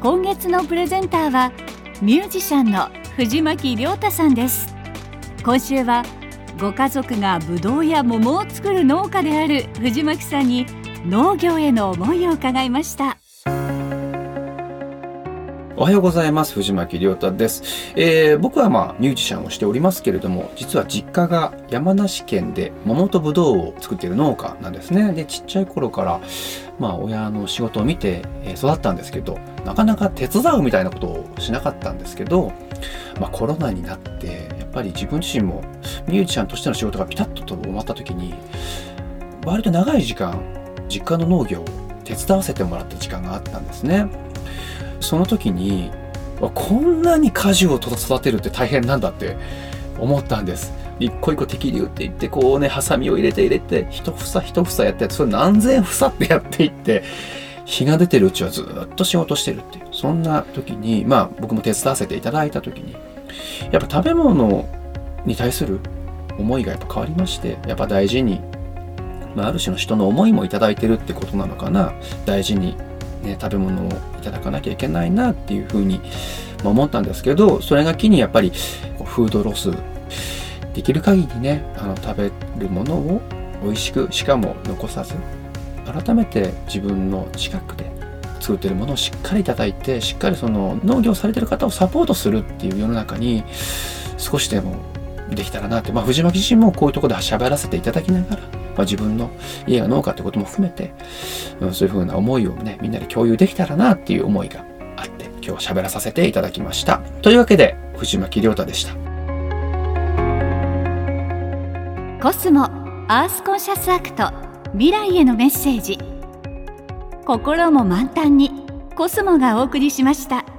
今月のプレゼンターはミュージシャンの藤巻亮太さんです。今週はご家族がブドウや桃を作る農家である藤巻さんに農業への思いを伺いました。おはようございます。藤巻亮太です。えー、僕はまあミュージシャンをしておりますけれども、実は実家が山梨県で桃とぶどうを作っている農家なんですね。で、ちっちゃい頃から、まあ親の仕事を見て育ったんですけど、なかなか手伝うみたいなことをしなかったんですけど、まあコロナになって、やっぱり自分自身もミュージシャンとしての仕事がピタッと終わった時に、割と長い時間、実家の農業を手伝わせてもらった時間があったんですね。その時にこんなに果樹を育てるって大変なんだって思ったんです。一個一個適流って言ってこうねハサミを入れて入れて一房一房やってそれ何千房ってやっていって日が出てるうちはずっと仕事してるっていう。そんな時にまあ僕も手伝わせていただいた時にやっぱ食べ物に対する思いがやっぱ変わりましてやっぱ大事に、まあ、ある種の人の思いもいただいてるってことなのかな。大事にね、食べ物をいただかなきゃいけないなっていうふうに思ったんですけどそれが機にやっぱりフードロスできる限りねあの食べるものを美味しくしかも残さず改めて自分の近くで作ってるものをしっかりいただいてしっかりその農業されてる方をサポートするっていう世の中に少しでもできたらなって、まあ、藤巻自身もこういうところで喋らせていただきながらまあ、自分の家が農家ってことも含めて、うん、そういうふうな思いをね、みんなで共有できたらなっていう思いがあって、今日喋らさせていただきました。というわけで、藤巻亮太でした。コスモアースコンシャスアクト未来へのメッセージ心も満タンにコスモがお送りしました。